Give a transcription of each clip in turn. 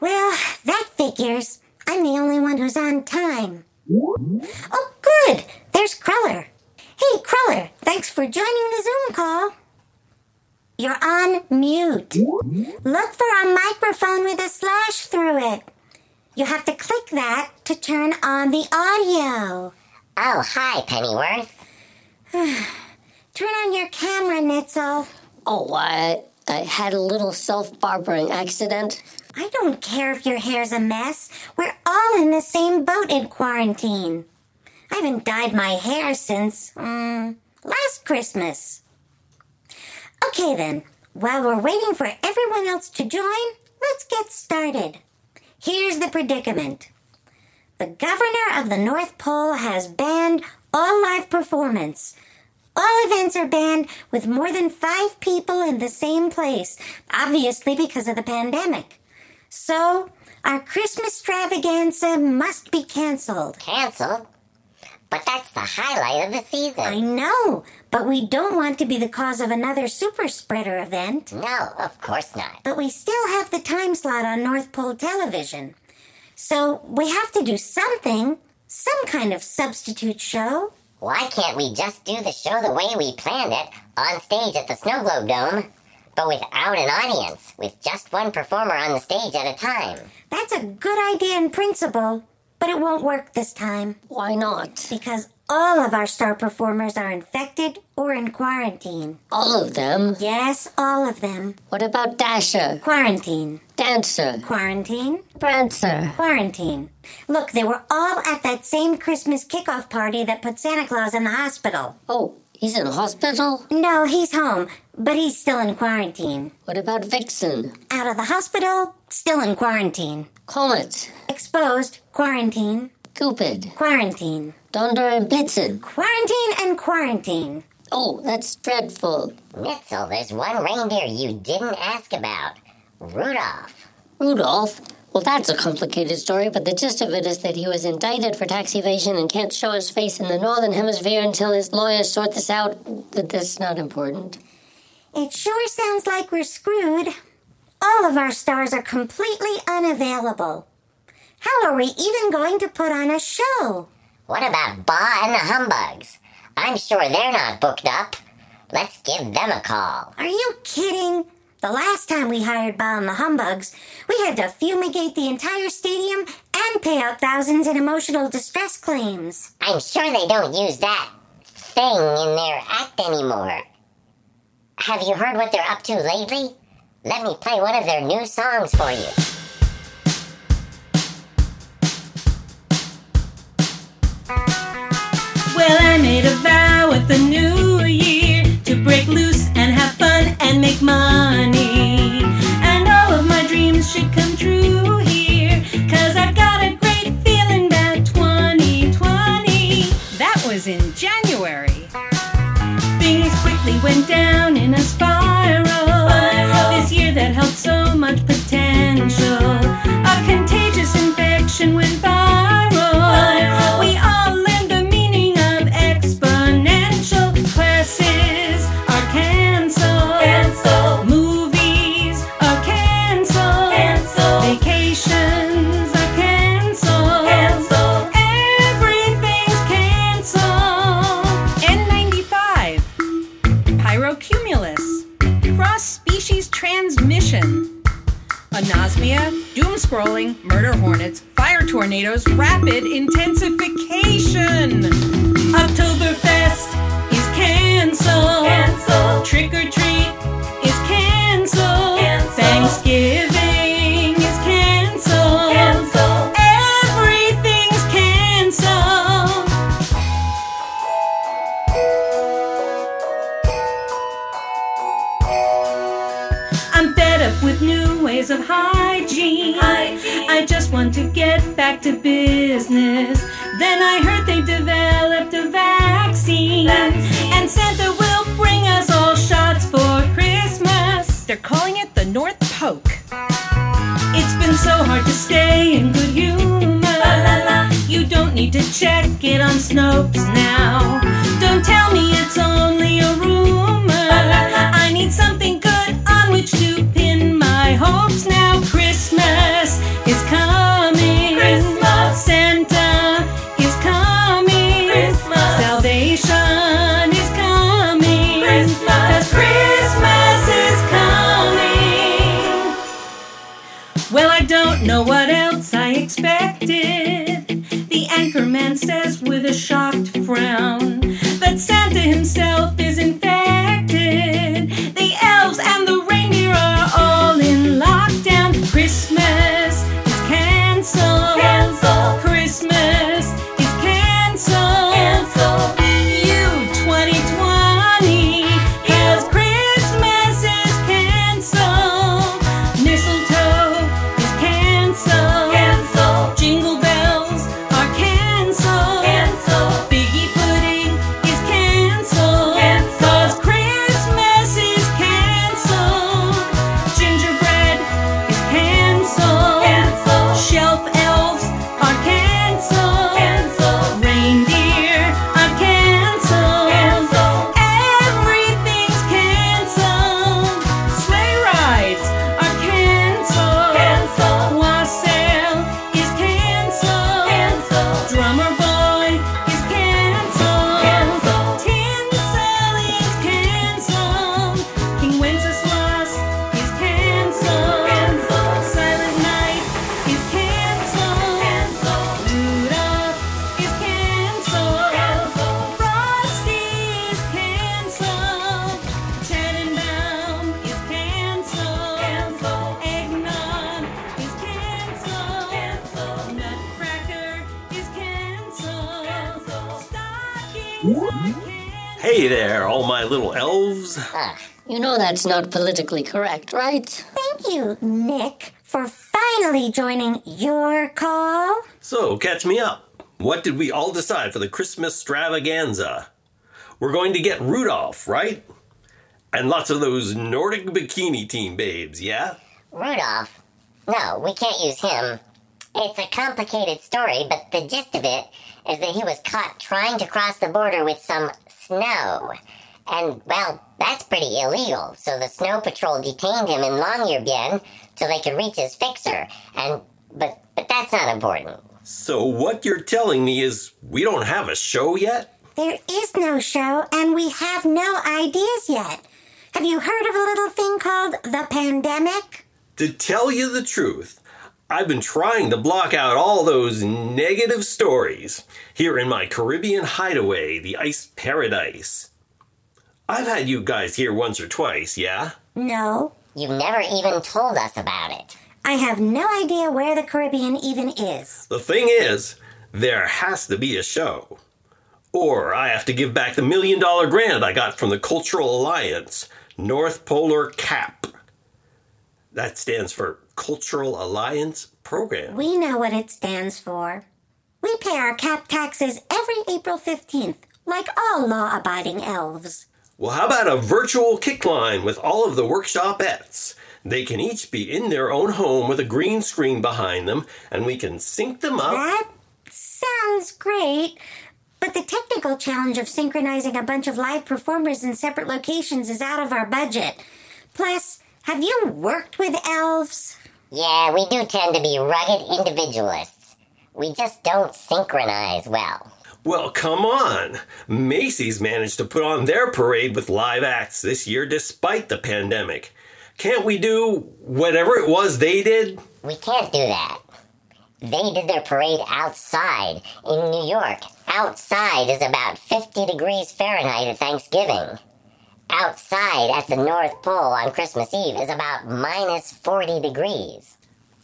Well, that figures. I'm the only one who's on time. Oh, good. There's Cruller. Hey, Cruller, thanks for joining the Zoom call. You're on mute. Look for a microphone with a slash through it. You have to click that to turn on the audio. Oh, hi, Pennyworth. Turn on your camera, Nitzel. Oh, I, I had a little self barbering accident. I don't care if your hair's a mess. We're all in the same boat in quarantine. I haven't dyed my hair since, um, last Christmas. Okay then, while we're waiting for everyone else to join, let's get started. Here's the predicament. The governor of the North Pole has banned all live performance. All events are banned with more than five people in the same place, obviously because of the pandemic. So, our Christmas extravaganza must be canceled. Canceled? But that's the highlight of the season. I know, but we don't want to be the cause of another super spreader event. No, of course not. But we still have the time slot on North Pole television. So we have to do something, some kind of substitute show. Why can't we just do the show the way we planned it, on stage at the Snow Globe Dome, but without an audience, with just one performer on the stage at a time? That's a good idea in principle, but it won't work this time Why not? because all of our star performers are infected or in quarantine. All of them? Yes, all of them. What about Dasher, Quarantine. Dancer, Quarantine. Prancer? Quarantine. Look, they were all at that same Christmas kickoff party that put Santa Claus in the hospital. Oh, he's in hospital? No, he's home, but he's still in quarantine. What about Vixen? Out of the hospital, still in quarantine. Comet, Exposed, quarantine, Cupid, quarantine. Donder and Blitzen? Quarantine and quarantine. Oh, that's dreadful. Nitzel, there's one reindeer you didn't ask about. Rudolph. Rudolph? Well, that's a complicated story, but the gist of it is that he was indicted for tax evasion and can't show his face in the Northern Hemisphere until his lawyers sort this out. But that's not important. It sure sounds like we're screwed. All of our stars are completely unavailable. How are we even going to put on a show? What about Bah and the Humbugs? I'm sure they're not booked up. Let's give them a call. Are you kidding? The last time we hired Bah and the Humbugs, we had to fumigate the entire stadium and pay out thousands in emotional distress claims. I'm sure they don't use that thing in their act anymore. Have you heard what they're up to lately? Let me play one of their new songs for you. Well, I made a vow at the new year to break loose and have fun and make money. And all of my dreams should come true here. Cause I've got a great feeling about 2020. That was in January. Things quickly went down in a spiral. Back to business. Then I heard they developed a vaccine. And Santa will bring us all shots for Christmas. They're calling it the North Poke. It's been so hard to stay in good humor. You don't need to check it on Snopes now. Don't tell me it's only a shocked frown Hey there, all my little elves. Ugh. You know that's not politically correct, right? Thank you, Nick, for finally joining your call. So, catch me up. What did we all decide for the Christmas extravaganza? We're going to get Rudolph, right? And lots of those Nordic bikini team babes, yeah? Rudolph. No, we can't use him. It's a complicated story, but the gist of it is that he was caught trying to cross the border with some snow. And, well, that's pretty illegal, so the snow patrol detained him in Longyearbyen till they could reach his fixer. And, but, but that's not important. So, what you're telling me is we don't have a show yet? There is no show, and we have no ideas yet. Have you heard of a little thing called the pandemic? To tell you the truth, I've been trying to block out all those negative stories here in my Caribbean hideaway, the Ice Paradise. I've had you guys here once or twice, yeah? No. You've never even told us about it. I have no idea where the Caribbean even is. The thing is, there has to be a show. Or I have to give back the million dollar grant I got from the Cultural Alliance, North Polar CAP. That stands for Cultural Alliance Program. We know what it stands for. We pay our cap taxes every April 15th, like all law abiding elves. Well, how about a virtual kick line with all of the workshopettes? They can each be in their own home with a green screen behind them, and we can sync them up. That sounds great, but the technical challenge of synchronizing a bunch of live performers in separate locations is out of our budget. Plus, have you worked with elves? Yeah, we do tend to be rugged individualists. We just don't synchronize well. Well, come on. Macy's managed to put on their parade with live acts this year despite the pandemic. Can't we do whatever it was they did? We can't do that. They did their parade outside in New York. Outside is about 50 degrees Fahrenheit at Thanksgiving. Outside at the North Pole on Christmas Eve is about minus 40 degrees.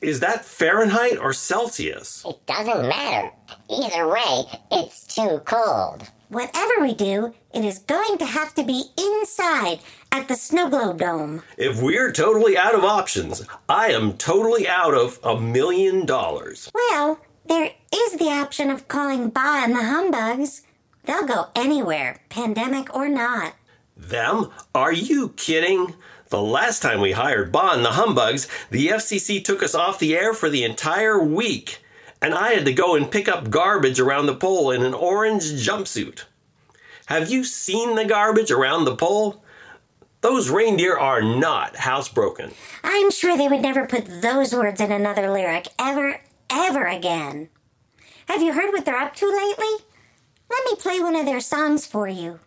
Is that Fahrenheit or Celsius? It doesn't matter. Either way, it's too cold. Whatever we do, it is going to have to be inside at the Snow Globe Dome. If we're totally out of options, I am totally out of a million dollars. Well, there is the option of calling Bah and the Humbugs. They'll go anywhere, pandemic or not. Them? Are you kidding? The last time we hired Bond the Humbugs, the FCC took us off the air for the entire week, and I had to go and pick up garbage around the pole in an orange jumpsuit. Have you seen the garbage around the pole? Those reindeer are not housebroken. I'm sure they would never put those words in another lyric ever, ever again. Have you heard what they're up to lately? Let me play one of their songs for you.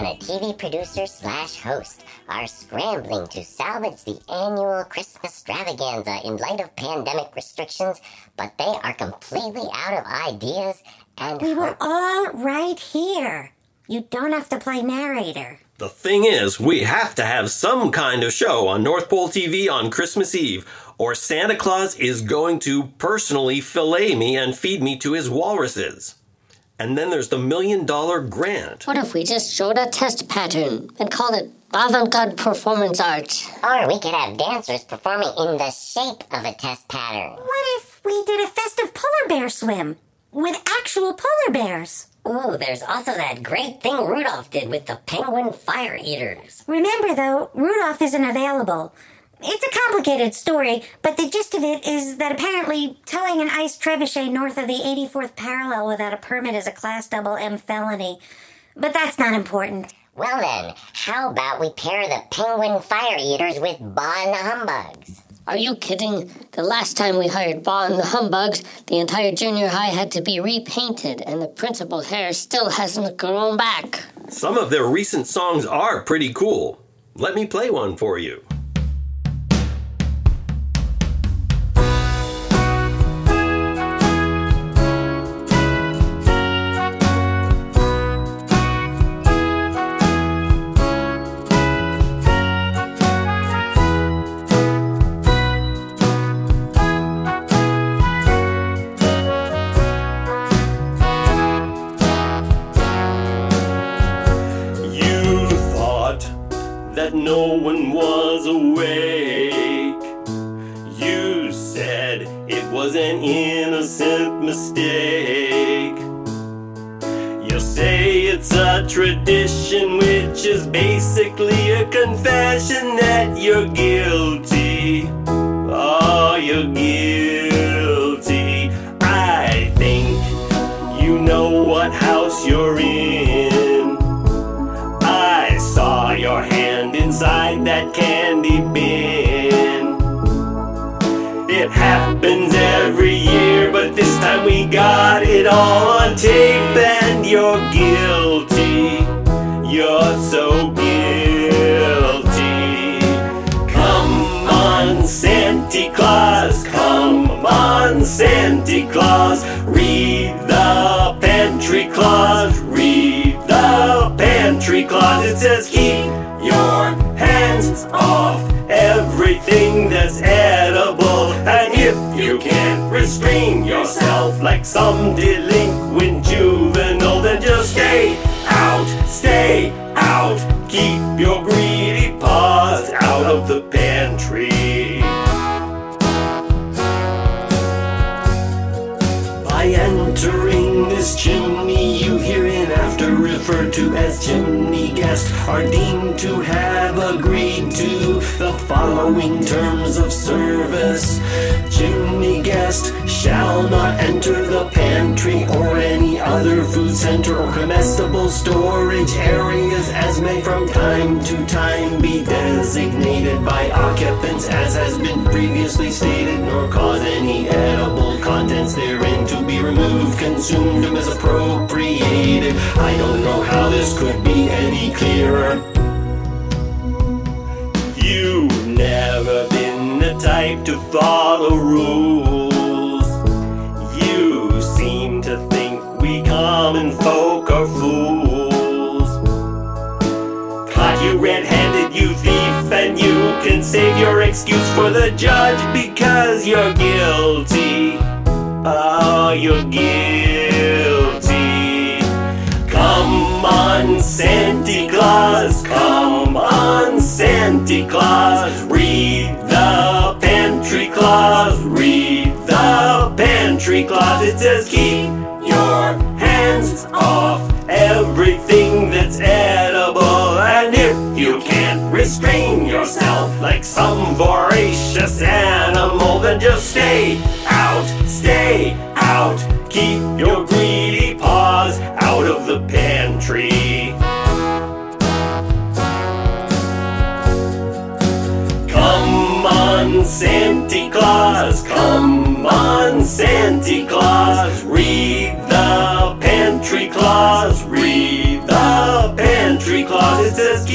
And a TV producer slash host are scrambling to salvage the annual Christmas extravaganza in light of pandemic restrictions, but they are completely out of ideas and We were hope. all right here. You don't have to play narrator. The thing is, we have to have some kind of show on North Pole TV on Christmas Eve, or Santa Claus is going to personally fillet me and feed me to his walruses. And then there's the million dollar grant. What if we just showed a test pattern and called it avant-garde performance art? Or we could have dancers performing in the shape of a test pattern. What if we did a festive polar bear swim with actual polar bears? Ooh, there's also that great thing Rudolph did with the penguin fire eaters. Remember, though, Rudolph isn't available. It's a complicated story, but the gist of it is that apparently towing an ice trebuchet north of the 84th parallel without a permit is a class double M felony. But that's not important. Well then, how about we pair the penguin fire eaters with Bon the Humbugs? Are you kidding? The last time we hired Bon the Humbugs, the entire junior high had to be repainted, and the principal's hair still hasn't grown back. Some of their recent songs are pretty cool. Let me play one for you. You what house you're in. I saw your hand inside that candy bin. It happens every year, but this time we got it all on tape, and you're guilty. You're so guilty. Come on, Santa Claus, come on, Santa Claus. Clause, read the pantry clause. It says, keep your hands off everything that's edible. And if you can't restrain yourself like some delinquent juvenile, then just stay out, stay out. Keep your greedy paws out of the pantry. To as chimney guests are deemed to have agreed to the following terms of service. Chimney guest shall not enter the pantry or any other food center or comestible storage areas as may from time to time be designated by occupants as has been previously stated, nor cause any edible contents therein to be removed, consumed, or misappropriated. I don't know how this could be any clearer. Type to follow rules. You seem to think we common folk are fools. Caught you red-handed, you thief, and you can save your excuse for the judge because you're guilty. Oh, you're guilty. Come on, Santa Claus, come on, Santa Claus. Pantry clause, read the pantry clause. It says keep your hands off everything that's edible. And if you can't restrain yourself like some voracious animal, then just stay out, stay out. Keep your greedy paws out of the pantry. Santa Claus, come on, Santa Claus. Read the pantry clause, read the pantry clause. It says,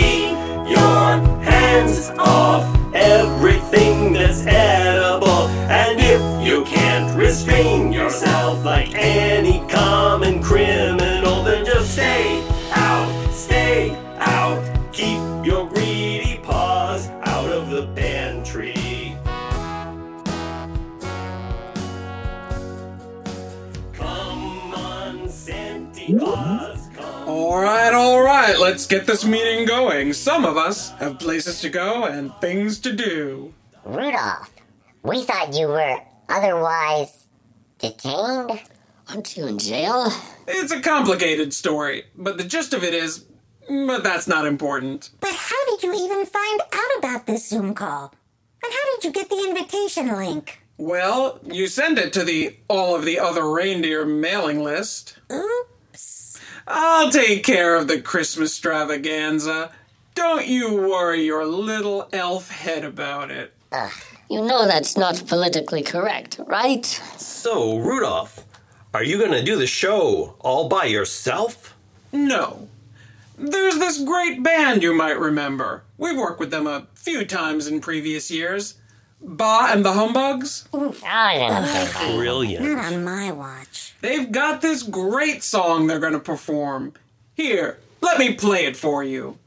right, let's get this meeting going. Some of us have places to go and things to do. Rudolph, we thought you were otherwise detained. Aren't you in jail? It's a complicated story, but the gist of it is, but that's not important. But how did you even find out about this Zoom call? And how did you get the invitation link? Well, you send it to the all of the other reindeer mailing list. Oops. I'll take care of the Christmas extravaganza. Don't you worry your little elf head about it. Ah. You know that's not politically correct, right? So, Rudolph, are you gonna do the show all by yourself? No. There's this great band you might remember. We've worked with them a few times in previous years. Bah and the Humbugs. Oh, yeah. Brilliant. Not on my watch. They've got this great song they're going to perform. Here, let me play it for you.